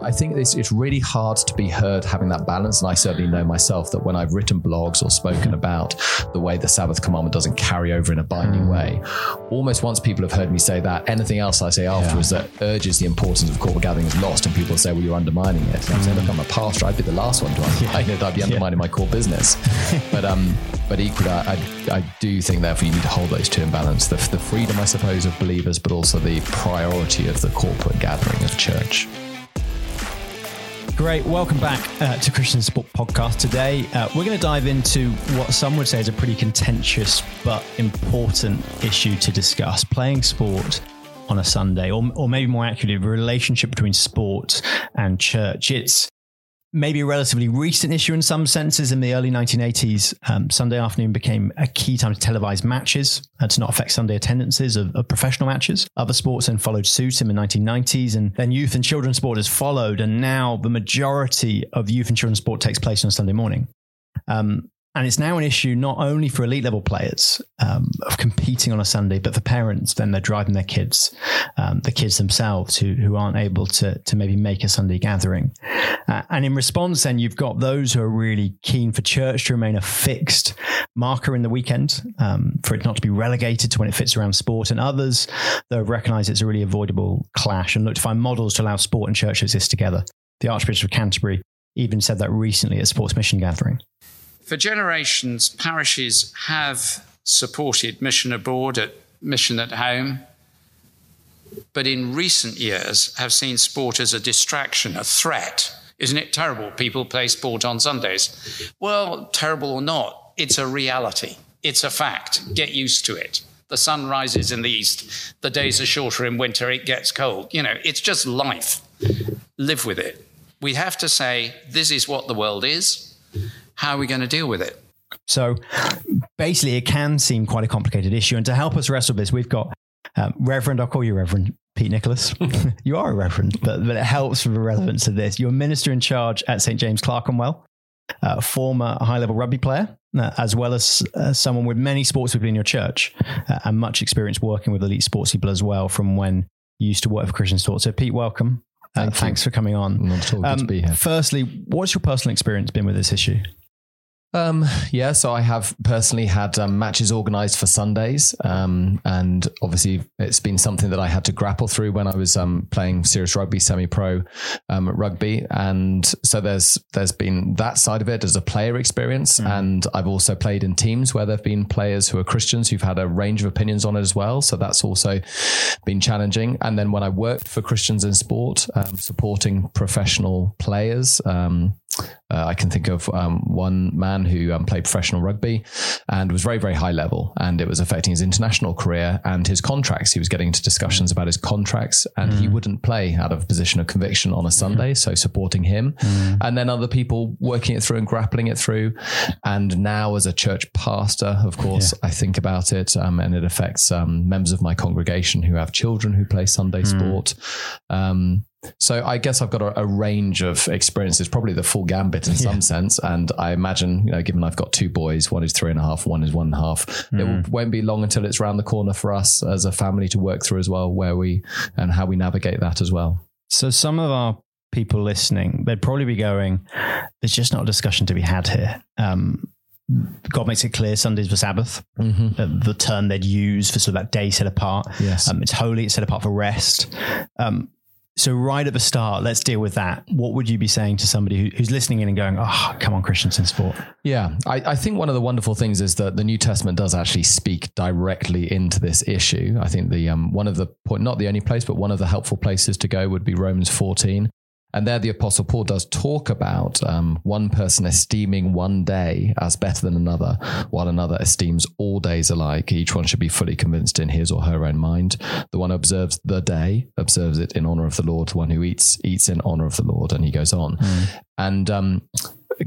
I think it's, it's really hard to be heard having that balance. And I certainly know myself that when I've written blogs or spoken about the way the Sabbath commandment doesn't carry over in a binding Mm. way, almost once people have heard me say that, anything else I say afterwards that urges the importance of corporate gathering is lost. And people say, well, you're undermining it. And I'm saying, look, I'm a pastor. I'd be the last one to undermine it. I'd be undermining my core business. but um, but equally, I, I, I do think, therefore, you need to hold those two in balance the, the freedom, I suppose, of believers, but also the priority of the corporate gathering of church. Great. Welcome back uh, to Christian Sport Podcast. Today, uh, we're going to dive into what some would say is a pretty contentious but important issue to discuss playing sport on a Sunday, or, or maybe more accurately, the relationship between sport and church. It's maybe a relatively recent issue in some senses. In the early 1980s, um, Sunday afternoon became a key time to televise matches and to not affect Sunday attendances of, of professional matches. Other sports then followed suit in the 1990s, and then youth and children's sport has followed. And now the majority of youth and children's sport takes place on Sunday morning. Um, and it's now an issue not only for elite level players um, of competing on a Sunday, but for parents. Then they're driving their kids, um, the kids themselves who who aren't able to to maybe make a Sunday gathering. Uh, and in response, then you've got those who are really keen for church to remain a fixed marker in the weekend, um, for it not to be relegated to when it fits around sport, and others that recognise it's a really avoidable clash and look to find models to allow sport and church to exist together. The Archbishop of Canterbury even said that recently at a Sports Mission gathering. For generations, parishes have supported mission abroad at mission at home, but in recent years have seen sport as a distraction, a threat. Isn't it terrible people play sport on Sundays? Well, terrible or not, it's a reality. It's a fact. Get used to it. The sun rises in the east. The days are shorter in winter. It gets cold. You know, it's just life. Live with it. We have to say, this is what the world is. How are we going to deal with it? So basically, it can seem quite a complicated issue. And to help us wrestle with this, we've got um, Reverend, I'll call you Reverend Pete Nicholas. you are a Reverend, but, but it helps with the relevance of this. You're a minister in charge at St. James Clerkenwell, a former high level rugby player, uh, as well as uh, someone with many sports within your church uh, and much experience working with elite sports people as well from when you used to work for Christian Sports. So, Pete, welcome. Uh, Thank you. thanks for coming on. Not at all. Good to be here. Firstly, what's your personal experience been with this issue? Um, yeah, so I have personally had um, matches organised for Sundays, um, and obviously it's been something that I had to grapple through when I was um, playing serious rugby, semi-pro um, rugby, and so there's there's been that side of it as a player experience, and I've also played in teams where there've been players who are Christians who've had a range of opinions on it as well, so that's also been challenging. And then when I worked for Christians in sport, um, supporting professional players. Uh, I can think of um, one man who um, played professional rugby and was very, very high level, and it was affecting his international career and his contracts. He was getting into discussions about his contracts, and he wouldn't play out of a position of conviction on a Sunday. So supporting him, and then other people working it through and grappling it through. And now, as a church pastor, of course, I think about it, um, and it affects um, members of my congregation who have children who play Sunday sport. Um, so I guess I've got a, a range of experiences, probably the full gambit in some sense. And I imagine, you know, given I've got two boys, one is three and a half, one is one and a half, it will, won't be long until it's round the corner for us as a family to work through as well, where we and how we navigate that as well. So some of our people listening, they'd probably be going, "There's just not a discussion to be had here." Um, God makes it clear Sunday's the Sabbath, uh, the term they'd use for sort of that day set apart. Yes. Um, it's holy, it's set apart for rest. Um, so right at the start, let's deal with that. What would you be saying to somebody who, who's listening in and going, "Oh, come on, Christians in sport"? Yeah, I, I think one of the wonderful things is that the New Testament does actually speak directly into this issue. I think the um, one of the point, not the only place, but one of the helpful places to go would be Romans 14. And there, the Apostle Paul does talk about um, one person esteeming one day as better than another, while another esteems all days alike. Each one should be fully convinced in his or her own mind. The one who observes the day observes it in honor of the Lord. The one who eats eats in honor of the Lord. And he goes on. And um,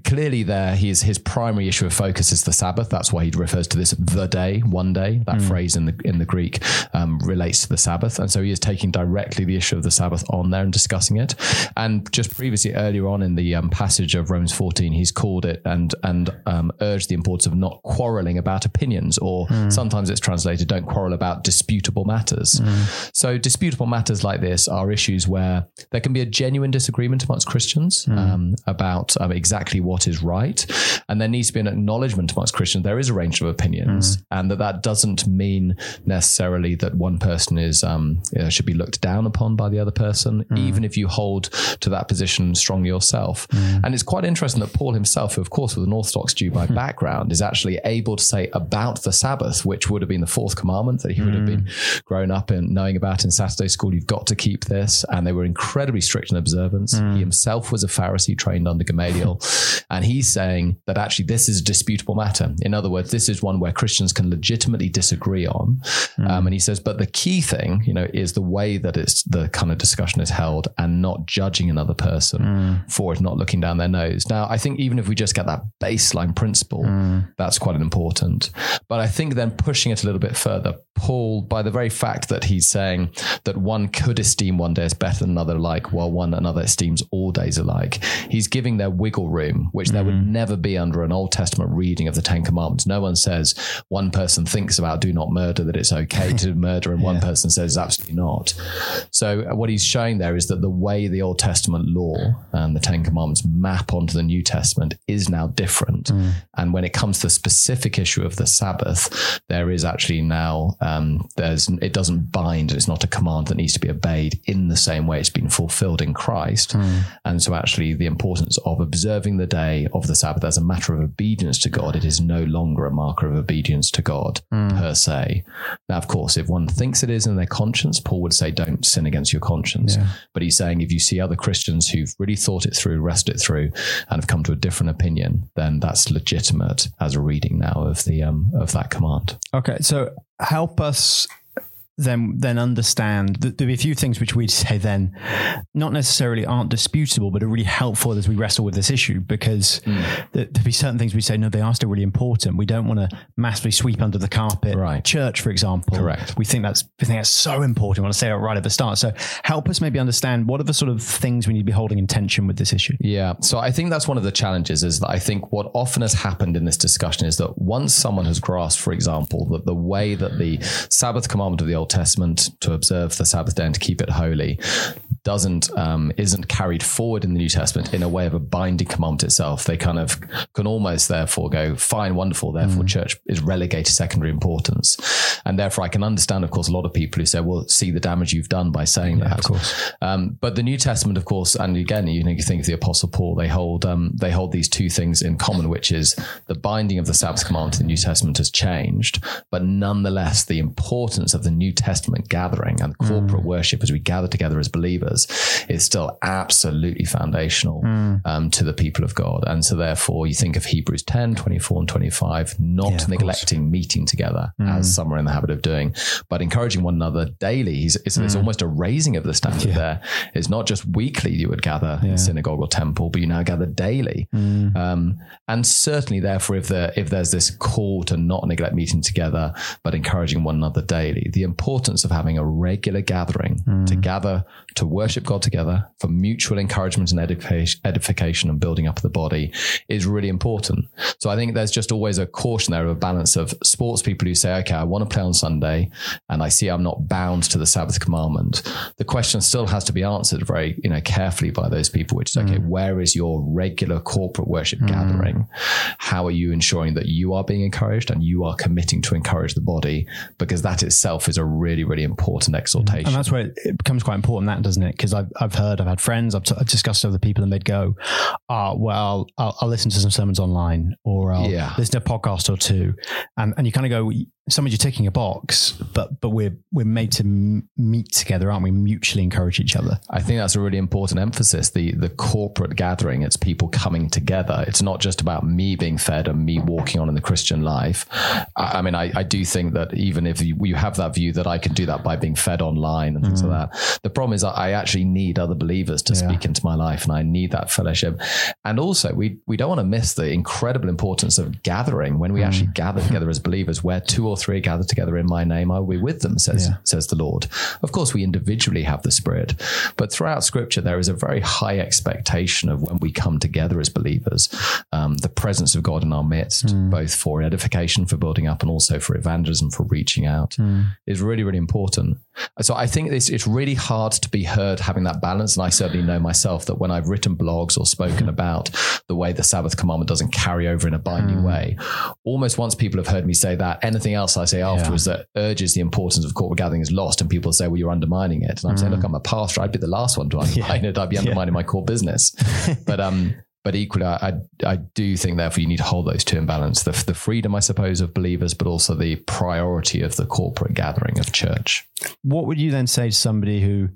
clearly there his his primary issue of focus is the Sabbath. That's why he refers to this the day, one day. That mm. phrase in the in the Greek um, relates to the Sabbath, and so he is taking directly the issue of the Sabbath on there and discussing it. And just previously, earlier on in the um, passage of Romans 14, he's called it and and um, urged the importance of not quarreling about opinions, or mm. sometimes it's translated, "Don't quarrel about disputable matters." Mm. So disputable matters like this are issues where there can be a genuine disagreement amongst Christians mm. about um, exactly what is right, and there needs to be an acknowledgement amongst Christians there is a range of opinions, mm. and that that doesn't mean necessarily that one person is um, you know, should be looked down upon by the other person, mm. even if you hold to that position strongly yourself. Mm. And it's quite interesting that Paul himself, who of course was an Orthodox Jew by background, is actually able to say about the Sabbath, which would have been the fourth commandment that he would have been mm. grown up in knowing about in Saturday school. You've got to keep this, and they were incredibly strict in observance. He himself was a Pharisee trained under Gamaliel, and he's saying that actually this is a disputable matter. In other words, this is one where Christians can legitimately disagree on. Mm. Um, and he says, but the key thing, you know, is the way that it's the kind of discussion is held and not judging another person mm. for it, not looking down their nose. Now, I think even if we just get that baseline principle, mm. that's quite important. But I think then pushing it a little bit further, Paul, by the very fact that he's saying that one could esteem one day as better than another alike, while one another esteems all days alike, he's giving their wiggle room, which there would mm. never be under an Old Testament reading of the Ten Commandments. No one says one person thinks about do not murder, that it's okay to murder, and yeah. one person says absolutely not. So uh, what he's showing there is that the way the Old Testament law and the Ten Commandments map onto the New Testament is now different. Mm. And when it comes to the specific issue of the Sabbath, there is actually now um, there's it doesn't bind. It's not a command that needs to be obeyed in the same way it's been fulfilled in Christ. Mm. And so actually the importance of observing the day of the Sabbath as a matter of obedience to God, it is no longer a marker of obedience to God mm. per se. Now, of course, if one thinks it is in their conscience, Paul would say, don't sin against your conscience. Yeah. But he's saying if you see other Christians who've really thought it through, rested it through, and have come to a different opinion, then that's legitimate as a reading now of the um, of that command. Okay, so help us then then understand that there'll be a few things which we'd say then not necessarily aren't disputable, but are really helpful as we wrestle with this issue because mm. there, will be certain things we say, no, they are still really important. We don't want to massively sweep under the carpet right. church, for example. Correct. We think that's we think that's so important. We want to say that right at the start. So help us maybe understand what are the sort of things we need to be holding in tension with this issue. Yeah. So I think that's one of the challenges is that I think what often has happened in this discussion is that once someone has grasped, for example, that the way that the Sabbath commandment of the Old Testament to observe the Sabbath day and to keep it holy doesn't um, isn't carried forward in the New Testament in a way of a binding commandment itself. They kind of can almost therefore go fine, wonderful. Therefore, mm. church is relegated to secondary importance, and therefore I can understand, of course, a lot of people who say, "Well, see the damage you've done by saying yeah, that." Of course, um, but the New Testament, of course, and again, you know, you think of the Apostle Paul, they hold um, they hold these two things in common, which is the binding of the Sabbath command in the New Testament has changed, but nonetheless, the importance of the New Testament gathering and corporate mm. worship as we gather together as believers is still absolutely foundational mm. um, to the people of God. And so therefore you think of Hebrews 10, 24 and 25, not yeah, neglecting course. meeting together mm. as some are in the habit of doing, but encouraging one another daily. It's, it's, mm. it's almost a raising of the standard yeah. there. It's not just weekly you would gather yeah. in synagogue or temple, but you now gather daily. Mm. Um, and certainly therefore, if there, if there's this call to not neglect meeting together, but encouraging one another daily, the importance of having a regular gathering mm. to gather to worship God together for mutual encouragement and edification and building up of the body is really important. So I think there's just always a caution there of a balance of sports people who say, okay, I want to play on Sunday and I see I'm not bound to the Sabbath commandment. The question still has to be answered very, you know, carefully by those people, which is, okay, mm. where is your regular corporate worship mm. gathering? How are you ensuring that you are being encouraged and you are committing to encourage the body? Because that itself is a really, really important exhortation. And that's where it becomes quite important, that doesn't it? Because I've, I've heard, I've had friends, I've, t- I've discussed with other people, and they'd go, oh, well, I'll, I'll, listen to some sermons online or I'll yeah. listen to a podcast or two. And, and you kind of go, somebody you're ticking a box, but but we're we're made to m- meet together, aren't we? Mutually encourage each other. I think that's a really important emphasis. The the corporate gathering, it's people coming together. It's not just about me being fed and me walking on in the Christian life. I, I mean, I, I do think that even if you, you, have that view that I can do that by being fed online and things mm. like that, the problem is I actually need other believers to yeah. speak into my life, and I need that fellowship. And also, we, we don't want to miss the incredible importance of gathering when we mm. actually gather together as believers, where two or three gather together in my name, I will be with them, says, yeah. says the Lord. Of course, we individually have the Spirit, but throughout Scripture, there is a very high expectation of when we come together as believers, um, the presence of God in our midst, mm. both for edification, for building up, and also for evangelism, for reaching out, mm. is really, really important. So I think it's, it's really hard to be heard having that balance. And I certainly know myself that when I've written blogs or spoken about the way the Sabbath commandment doesn't carry over in a binding mm. way, almost once people have heard me say that, anything else I say afterwards yeah. that urges the importance of corporate gathering is lost. And people say, well, you're undermining it. And I'm mm. saying, look, I'm a pastor. I'd be the last one to undermine yeah. it. I'd be undermining yeah. my core business. but, um, but equally, I, I do think therefore you need to hold those two in balance: the, the freedom, I suppose, of believers, but also the priority of the corporate gathering of church. What would you then say to somebody who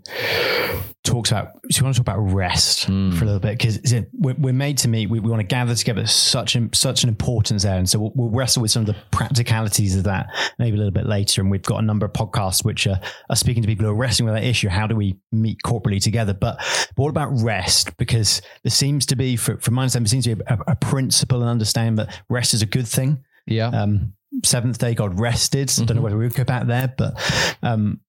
talks about? So we want to talk about rest mm. for a little bit because we're, we're, made to meet. We, we, want to gather together. Such an, such an importance there, and so we'll, we'll, wrestle with some of the practicalities of that maybe a little bit later. And we've got a number of podcasts which are, are speaking to people who are wrestling with that issue. How do we meet corporately together? But, but what about rest? Because there seems to be, for, from my understanding, seems to be a, a principle and understanding that rest is a good thing. Yeah. Um, seventh day God rested. Mm-hmm. Don't know mm-hmm. whether we would go back there, but um,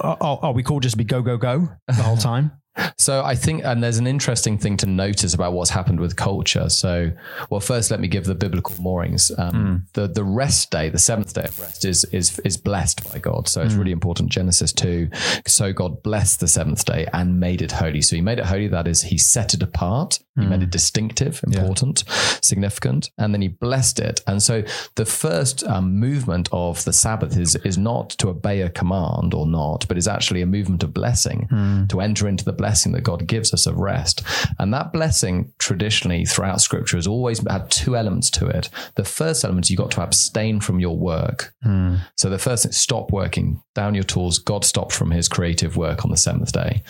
are, are, we called just to be go go go the whole time? So I think, and there's an interesting thing to notice about what's happened with culture. So, well, first let me give the biblical moorings. Um, mm. The the rest day, the seventh day of rest, is is is blessed by God. So it's mm. really important. Genesis two. So God blessed the seventh day and made it holy. So He made it holy. That is, He set it apart. He mm. made it distinctive, important, yeah. significant, and then He blessed it. And so the first um, movement of the Sabbath is is not to obey a command or not, but is actually a movement of blessing mm. to enter into the blessing that God gives us of rest. And that blessing traditionally throughout scripture has always had two elements to it. The first element is you got to abstain from your work. Mm. So the first thing, stop working, down your tools. God stopped from his creative work on the seventh day.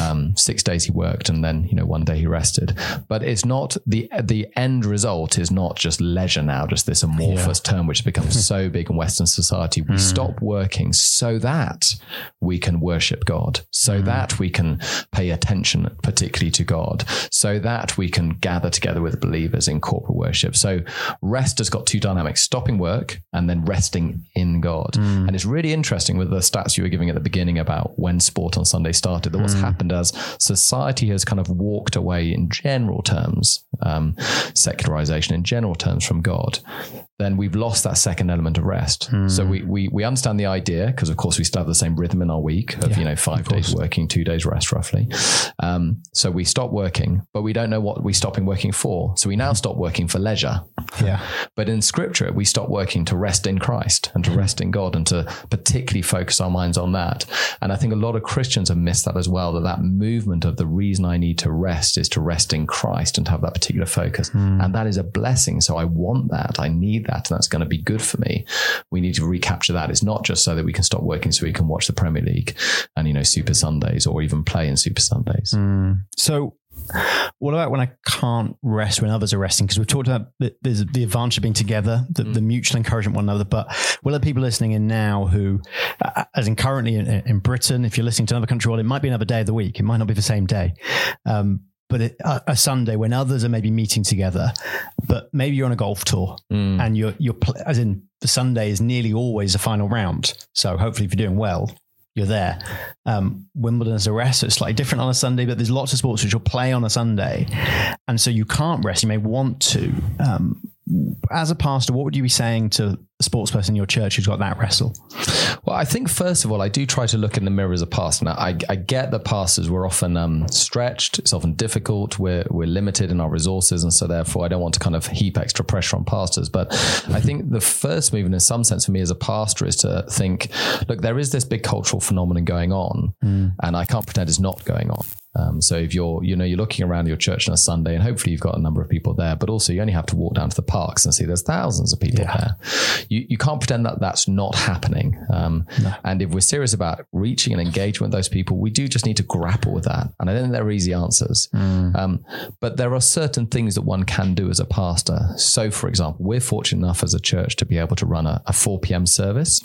Um, six days he worked and then, you know, one day he rested. But it's not the, the end result is not just leisure now, just this amorphous yeah. term which has become so big in Western society. We mm. stop working so that we can worship God, so mm. that we can pay attention, particularly to God, so that we can gather together with believers in corporate worship. So rest has got two dynamics stopping work and then resting in God. Mm. And it's really interesting with the stats you were giving at the beginning about when sport on Sunday started, that what's mm. happened as society has kind of walked away in general terms, um, secularization in general terms from God, then we've lost that second element of rest. Mm. So we, we, we understand the idea because of course we still have the same rhythm in our week of, yeah, you know, five days working, two days rest roughly. Um, so we stop working, but we don't know what we're stopping working for. So we now stop working for leisure. Yeah. But in scripture, we stop working to rest in Christ and to rest in God and to particularly focus our minds on that. And I think a lot of Christians have missed that as well, that that movement of the reason I need to rest is to rest in Christ and to have that particular focus. Mm. And that is a blessing. So I want that. I need that that and that's going to be good for me. We need to recapture that. It's not just so that we can stop working so we can watch the Premier League and, you know, Super Sundays or even play in Super Sundays. Mm. So what about when I can't rest when others are resting? Because we've talked about the, there's the advantage of being together, the, mm. the, mutual encouragement one another. But will there people listening in now who, uh, as in currently in, in, Britain, if you're listening to another country, well, it might be another day of the week. It might not be the same day. Um, but it, a, a, Sunday when others are maybe meeting together, but maybe you're on a golf tour mm. and you're you're pl- as in the Sunday is nearly always a final round. So hopefully, if you're doing well, you're there. Um, Wimbledon is a rest, so it's slightly different on a Sunday, but there's lots of sports which you'll play on a Sunday, and so you can't rest. You may want to. Um, as a pastor, what would you be saying to sports person in your church who's got that wrestle? Well, I think first of all, I do try to look in the mirror as a pastor. Now, I, I get that pastors we're often um, stretched. It's often difficult. We're we're limited in our resources, and so therefore, I don't want to kind of heap extra pressure on pastors. But I think the first movement, in some sense, for me as a pastor, is to think, look, there is this big cultural phenomenon going on, mm. and I can't pretend it's not going on. Um, so if you're, you know, you're looking around your church on a Sunday, and hopefully you've got a number of people there, but also you only have to walk down to the parks and see there's thousands of people yeah. there. You, you can't pretend that that's not happening. Um, no. And if we're serious about reaching and engaging with those people, we do just need to grapple with that. And I don't think there are easy answers. Mm. Um, but there are certain things that one can do as a pastor. So, for example, we're fortunate enough as a church to be able to run a, a 4 p.m. service.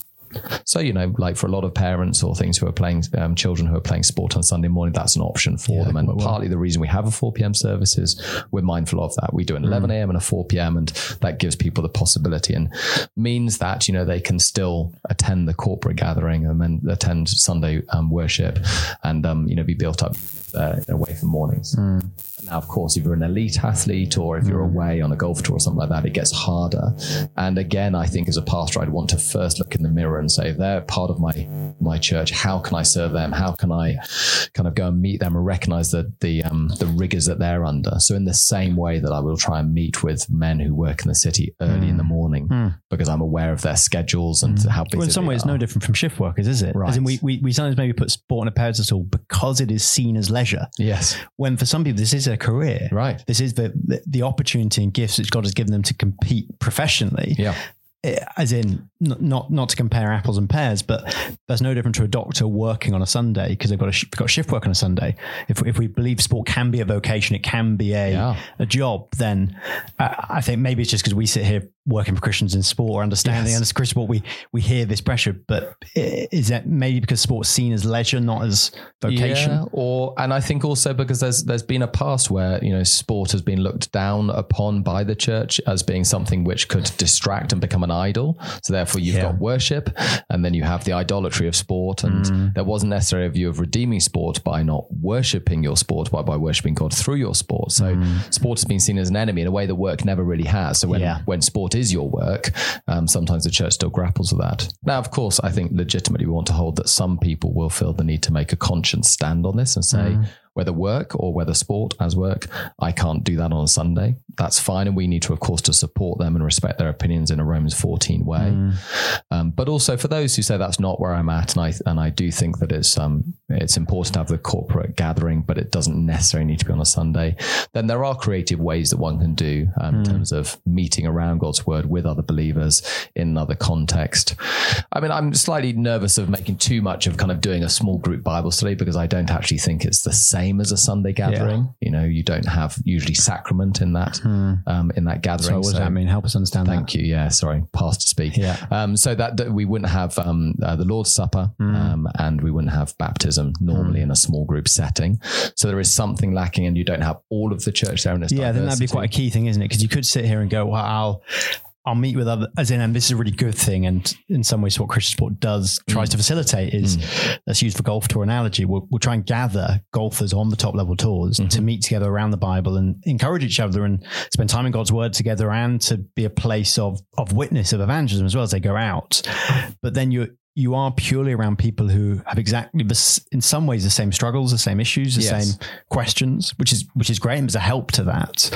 So, you know, like for a lot of parents or things who are playing, um, children who are playing sport on Sunday morning, that's an option for Yeah, them. And well. partly the reason we have a 4 p.m. service is we're mindful of that. We do an Mm. 11 a.m. and a 4 p.m. and that gives people the possibility and means that, you know, they can still attend the corporate gathering and then attend Sunday um, worship and, um, you know, be built up uh, away from mornings. Mm. Now, of course, if you're an elite athlete or if you're away on a golf tour or something like that, it gets harder. And again, I think as a pastor, I'd want to first look in the mirror and say, they're part of my my church, how can I serve them? How can I kind of go and meet them and recognize the the um, the rigors that they're under? So in the same way that I will try and meet with men who work in the city early in the hmm. morning hmm. because I'm aware of their schedules and hmm. how busy. Well, in some ways, no different from shift workers, is it? Right. As in we, we, we sometimes maybe put sport on a pedestal because it is seen as leisure. Yes, When for some people, this is a career. right. This is the, the, the opportunity and gifts which God has given them to compete professionally. Yeah, Eh, as in, not not to compare apples and pears, but that's no different to a doctor working on a Sunday because they've got a sh- got shift work on a Sunday. If, if we believe sport can be a vocation, it can be a Yeah. a job, then I, I think maybe it's just because we sit here working for Christians in sport or understanding Yes. Christian sport, we we hear this pressure. But is that maybe because sport's seen as leisure, not as vocation? Yeah, or and I think also because there's there's been a past where you know sport has been looked down upon by the church as being something which could distract and become an idol. So therefore, you've Yeah. got worship, and then you have the idolatry of sport, and Mm. there wasn't necessarily a view of redeeming sport by not worshiping your sport, but by worshiping God through your sport. So sport has been seen as an enemy in a way that work never really has. So when Mm. Yeah. when sport is your work, um, sometimes the church still grapples with that. Now, of course, I think legitimately we want to hold that some people will feel the need to make a conscience stand on this and say, whether work or whether sport as work, I can't do that on a Sunday. That's fine. And we need to, of course, to support them and respect their opinions in a Romans 14 way. Um, but also for those who say that's not where I'm at, and I and I do think that it's um it's important to have the corporate gathering, but it doesn't necessarily need to be on a Sunday. Then there are creative ways that one can do um, in terms of meeting around God's word with other believers in another context. I mean, I'm slightly nervous of making too much of kind of doing a small group Bible study because I don't actually think it's the same as a Sunday gathering. You know, you don't have usually sacrament in that um, in that gathering. So what does that mean? Help us understand Thank you. Yeah, sorry, pastor speak. Yeah. Um, so that, that we wouldn't have um, uh, the Lord's Supper, Mm. um, and we wouldn't have baptism normally in a small group setting. So there is something lacking, and you don't have all of the church there Yeah, I think that'd be quite a key thing, isn't it? Because you could sit here and go, well, I'll, I'll meet with other, as in, and this is a really good thing. And in some ways, what Christian sport does, tries mm. to facilitate is, mm. let's use the golf tour analogy. We'll, we'll try and gather golfers on the top level tours to mm-hmm. meet together around the Bible and encourage each other and spend time in God's word together and to be a place of, of witness, of evangelism as well as they go out. But then you, you are purely around people who have exactly the, in some ways the same struggles, the same issues, the Yes. same questions, which is which is great and there's a help to that.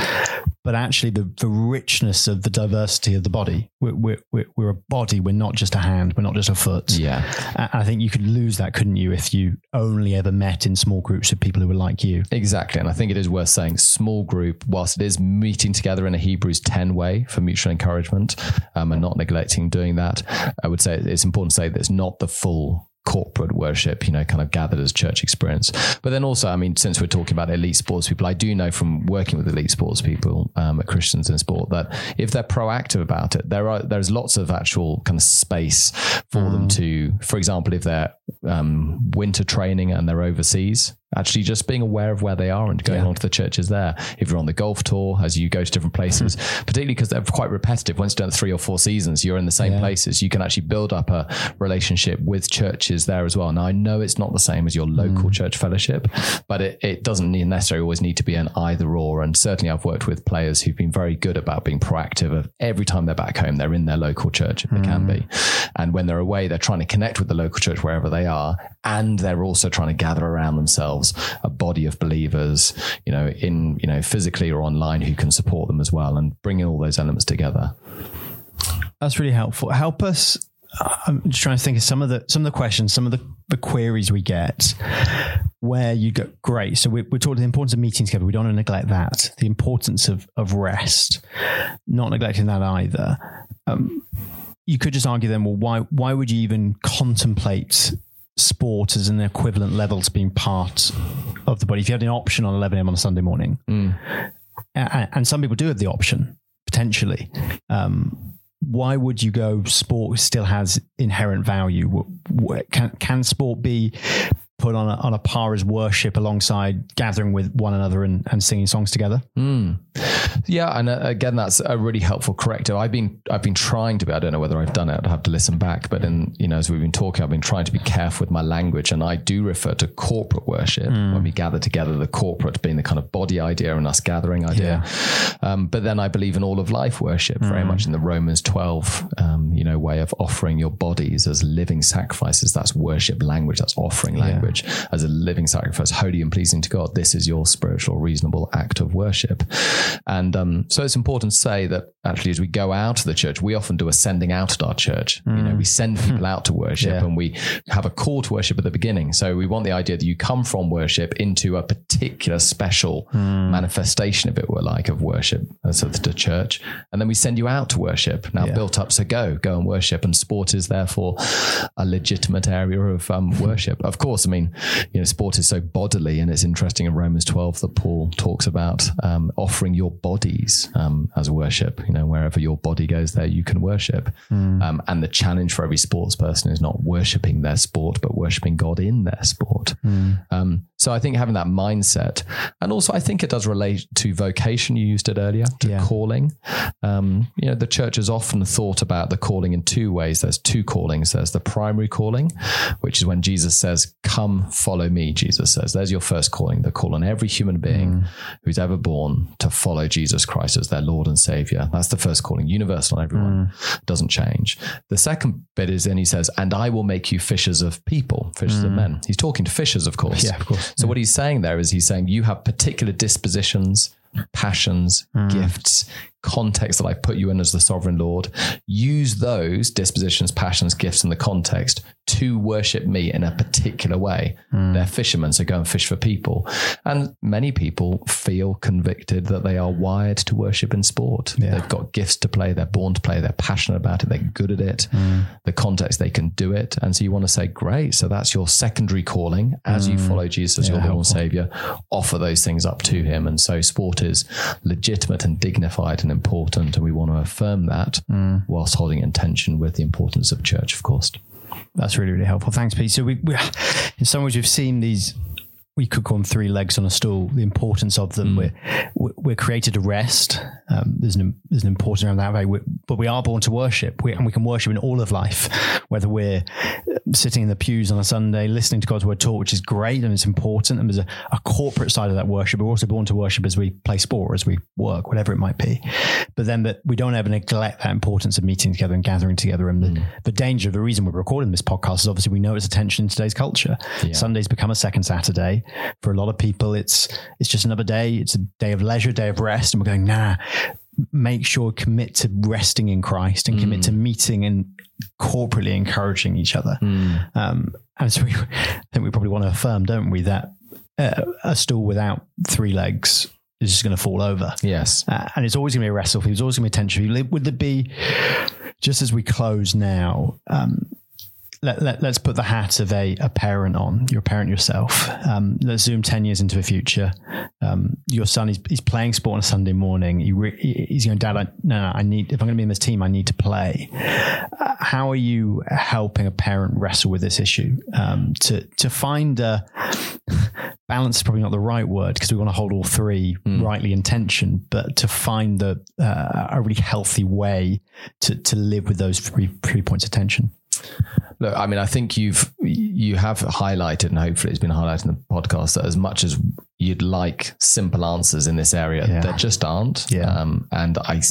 But actually, the the richness of the diversity of the body. We're we're, we're, we're a body. We're not just a hand. We're not just a foot. Yeah, And I think you could lose that, couldn't you, if you only ever met in small groups of people who were like you? exactly. And I think it is worth saying small group, whilst it is meeting together in a Hebrews 10 way for mutual encouragement um, and not neglecting doing that, I would say it's important to say that it's not the full corporate worship, you know, kind of gathered as church experience. But then also, I mean, since we're talking about elite sports people, I do know from working with elite sports people um, at Christians in sport that if they're proactive about it, there are there's lots of actual kind of space for them to, for example, if they're um, winter training and they're overseas, actually just being aware of where they are and going Yeah. on to the churches there. If you're on the golf tour, as you go to different places, hmm. particularly because they're quite repetitive. Once you've done three or four seasons, you're in the same Yeah. places. You can actually build up a relationship with churches there as well. Now, I know it's not the same as your local hmm. church fellowship, but it, it doesn't necessarily always need to be an either or. And certainly, I've worked with players who've been very good about being proactive. Of every time they're back home, they're in their local church if they can be, hmm. and when they're away, they're trying to connect with the local church wherever they are, and they're also trying to gather around themselves a body of believers, you know, in you know physically or online who can support them as well, and bringing all those elements together. That's really helpful. Help us. I'm just trying to think of some of the some of the questions, some of the, the queries we get where you go, great. So we, we're talking the importance of meeting together. We don't want to neglect that. The importance of of rest, not neglecting that either. Um, you could just argue then, well, why why would you even contemplate sport as an equivalent level to being part of the body? If you had an option on 11 a.m. on a Sunday morning, A- and some people do have the option potentially. Um, why would you go? Sport still has inherent value. Can can sport be put on a, on a par as worship alongside gathering with one another and, and singing songs together. Mm. Yeah, and uh, again, that's a really helpful corrective. I've been I've been trying to be. I don't know whether I've done it. I'd have to listen back. But in you know, as we've been talking, I've been trying to be careful with my language, and I do refer to corporate worship mm. when we gather together. The corporate being the kind of body idea and us gathering idea. Yeah. Um, but then I believe in all of life worship, mm. very much in the Romans twelve, um, you know, way of offering your bodies as living sacrifices. That's worship language. That's offering language. Yeah language as a living sacrifice, holy and pleasing to God. This is your spiritual, reasonable act of worship. And um, so it's important to say that actually, as we go out of the church, we often do a sending out at our church. Mm. You know, we send mm. people out to worship yeah. and we have a call to worship at the beginning. So we want the idea that you come from worship into a particular special mm. manifestation, if it were like, of worship as of the church. And then we send you out to worship, now yeah. built up. So go, go and worship. And sport is therefore a legitimate area of um, worship. Of course, I mean, mean, you know, sport is so bodily, and it's interesting in Romans 12 that Paul talks about um, offering your bodies um, as worship. You know, wherever your body goes, there you can worship. Mm. Um, and the challenge for every sports person is not worshiping their sport, but worshiping God in their sport. Mm. So I think having that mindset, and also I think it does relate to vocation. You used it earlier to yeah. calling. Um, you know, the church has often thought about the calling in two ways. There's two callings. There's the primary calling, which is when Jesus says, "Come." Follow me, Jesus says. There's your first calling, the call on every human being mm. who's ever born to follow Jesus Christ as their Lord and Savior. That's the first calling, universal on everyone, mm. doesn't change. The second bit is then he says, and I will make you fishers of people, fishers mm. of men. He's talking to fishers, of course. Yeah, of course. So what he's saying there is he's saying you have particular dispositions, passions, mm. gifts, context that I put you in as the sovereign Lord. Use those dispositions, passions, gifts in the context to worship me in a particular way. Mm. They're fishermen, so go and fish for people. And many people feel convicted that they are wired to worship in sport. Yeah. They've got gifts to play, they're born to play, they're passionate about it, they're good at it. Mm. The context, they can do it. And so you want to say, great. So that's your secondary calling as mm. you follow Jesus yeah, your Lord and Savior. Offer those things up to Him. And so sport is legitimate and dignified and important. And we want to affirm that mm. whilst holding in tension with the importance of church, of course. That's really, really helpful. Thanks, Pete. So we, we in some ways, we've seen these we could call them three legs on a stool. The importance of them. Mm. We're we're created to rest. Um, there's an there's an importance around that way. But we are born to worship, we, and we can worship in all of life. Whether we're sitting in the pews on a Sunday, listening to God's word taught, which is great and it's important. And there's a, a corporate side of that worship. We're also born to worship as we play sport, as we work, whatever it might be. But then that we don't ever neglect that importance of meeting together and gathering together. And the, mm. the danger, the reason we're recording this podcast is obviously we know it's attention in today's culture. Yeah. Sunday's become a second Saturday for a lot of people, it's it's just another day. It's a day of leisure, day of rest, and we're going nah. Make sure commit to resting in Christ and commit mm. to meeting and corporately encouraging each other. Mm. Um, and so we, I think we probably want to affirm, don't we, that uh, a stool without three legs is just going to fall over. Yes. Uh, and it's always going to be a wrestle. It's always going to be a tension. Would there be, just as we close now, um, let, let, us put the hat of a, a parent on. You're a parent yourself. Um, let's zoom 10 years into the future. Um, your son is he's playing sport on a Sunday morning. He re, he's going, Dad, I, no, no, I need, if I'm going to be in this team, I need to play. Uh, how are you helping a parent wrestle with this issue? Um, to, to find a balance is probably not the right word because we want to hold all three mm. rightly in tension, but to find the, uh, a really healthy way to, to live with those three, three points of tension. Look, I mean, I think you've you have highlighted, and hopefully it's been highlighted in the podcast that as much as you'd like simple answers in this area, yeah. there just aren't. Yeah. Um, and I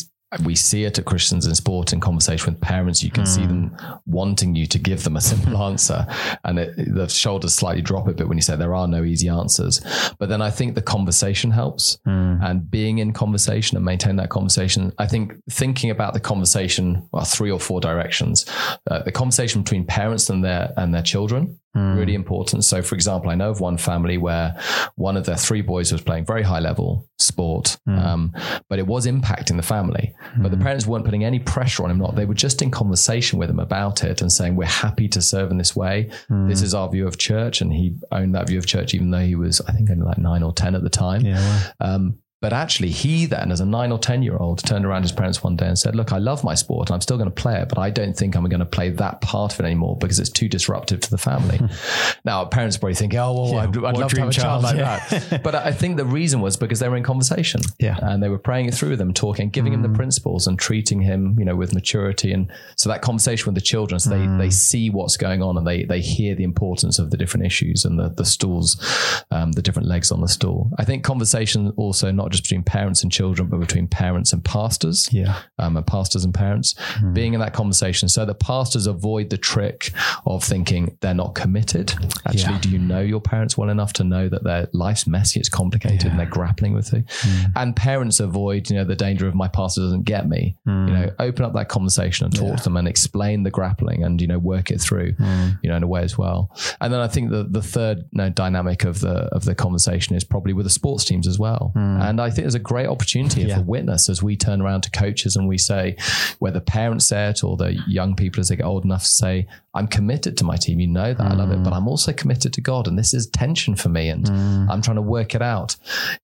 we see it at Christians in Sport in conversation with parents. You can mm. see them wanting you to give them a simple answer, and it, the shoulders slightly drop a bit when you say there are no easy answers. But then I think the conversation helps, mm. and being in conversation and maintain that conversation. I think thinking about the conversation, well, three or four directions. Uh, the conversation between parents and their and their children Mm. Really important. So, for example, I know of one family where one of their three boys was playing very high level sport, mm. um, but it was impacting the family. Mm. But the hmm. parents weren't putting any pressure on him. Not they were just in conversation with him about it and saying, "We're happy to serve in this way. Hmm. This is our view of church." And he owned that view of church, even though he was, I think, only like nine or ten at the time. Yeah, um, But actually, he then, as a nine or 10 year old, turned around his parents one day and said, Look, I love my sport and I'm still going to play it, but I don't think I'm going to play that part of it anymore because it's too disruptive to the family. now, parents probably think, Oh, well, yeah, I'd, I'd love to have a child, child like yeah. that. but I think the reason was because they were in conversation. Yeah. And they were praying it through with him, talking, giving mm. him the mm. principles and treating him, you know, with maturity. And so that conversation with the children, so they, mm. they see what's going on and they, they hear the importance of the different issues and the, the stools, um, the different legs on the stool. I think conversation also not just between parents and and children, but between parents and pastors. Yeah. Um, and pastors and parents mm. being in that conversation so that pastors avoid the trick of thinking they're not committed. Actually, yeah. do you know your parents well enough to know that their life's messy, it's complicated, yeah. and they're grappling with it? Mm. And parents avoid, you know, the danger of my pastor doesn't get me. Mm. You know, open up that conversation and talk yeah. to them and explain the grappling and, you know, work it through, mm. you know, in a way as well. And then I think the, the third you know, dynamic of the, of the conversation is probably with the sports teams as well. Mm. And I think there's a great opportunity yeah. for witness as we turn around to coaches and we say, whether parents say it or the young people as they get old enough to say, I'm committed to my team. You know that mm. I love it, but mm. I'm also committed to God. And this is tension for me. And mm. I'm trying to work it out.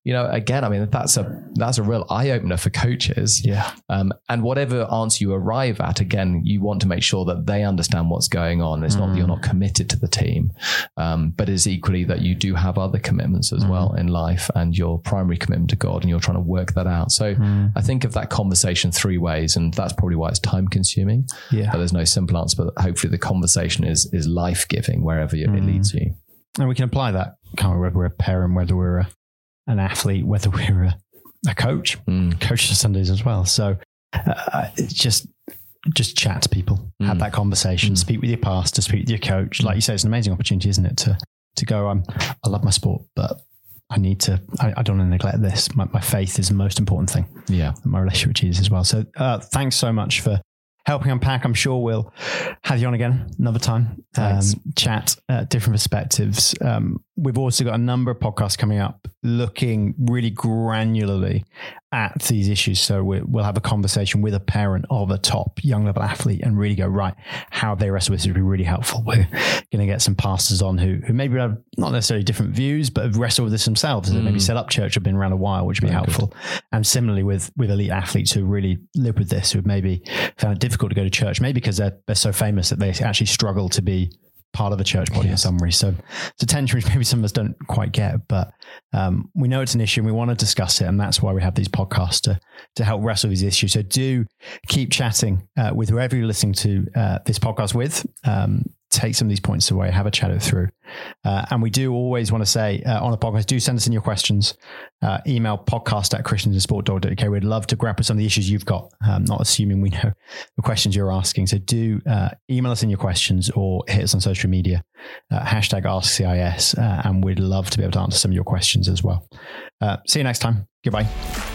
You know, again, I mean, that's a, that's a real eye opener for coaches. Yeah. Um, and whatever answer you arrive at, again, you want to make sure that they understand what's going on. It's mm. not that you're not mm. committed to the team, um, but it's equally that you do have other commitments as well mm. in life and your primary commitment to God and you're trying to work that out. So I think of that conversation three ways, and that's probably why it's time consuming. Yeah. But there's no simple answer, but hopefully the conversation is is life giving wherever mm. it leads you. And we can apply that, can't we, whether we're a parent, whether we're a, an athlete, whether we're a, a coach, mm. coach on Sundays as well. So uh, just just chat to people, mm. have that conversation, mm. speak with your pastor, speak with your coach. Like you say, it's an amazing opportunity, isn't it? To to go, I'm, I love my sport, but I need to, I, I don't want to neglect this. My, my, faith is the most important thing. Yeah. my relationship with Jesus as well. So uh, thanks so much for helping unpack. I'm sure we'll have you on again another time, um, chat uh, different perspectives. Um, we've also got a number of podcasts coming up looking really granularly at these issues. So we, will have a conversation with a parent of a top young level athlete and really go, right, how they wrestle with this would be really helpful. We're going to get some pastors on who, who maybe have not necessarily different views, but have wrestled with this themselves and mm. maybe set up church, have been around a while, which would be Very helpful. Good. And similarly with, with elite athletes who really live with this, who maybe found it difficult to go to church, maybe because they're, they're so famous that they actually struggle to be part of the church body yes. in some way. So it's a tension which maybe some of us don't quite get, but um, we know it's an issue and we want to discuss it. And that's why we have these podcasts to, to help wrestle these issues. So do keep chatting uh, with whoever you're listening to uh, this podcast with. Um, take some of these points away, have a chat it through. Uh, and we do always want to say uh, on the podcast, do send us in your questions. Uh, email podcast at christiansinsport.uk. We'd love to grapple some of the issues you've got, um, not assuming we know the questions you're asking. So do uh, email us in your questions or hit us on social media, uh, hashtag AskCIS, uh, and we'd love to be able to answer some of your questions as well. see you next time. Goodbye.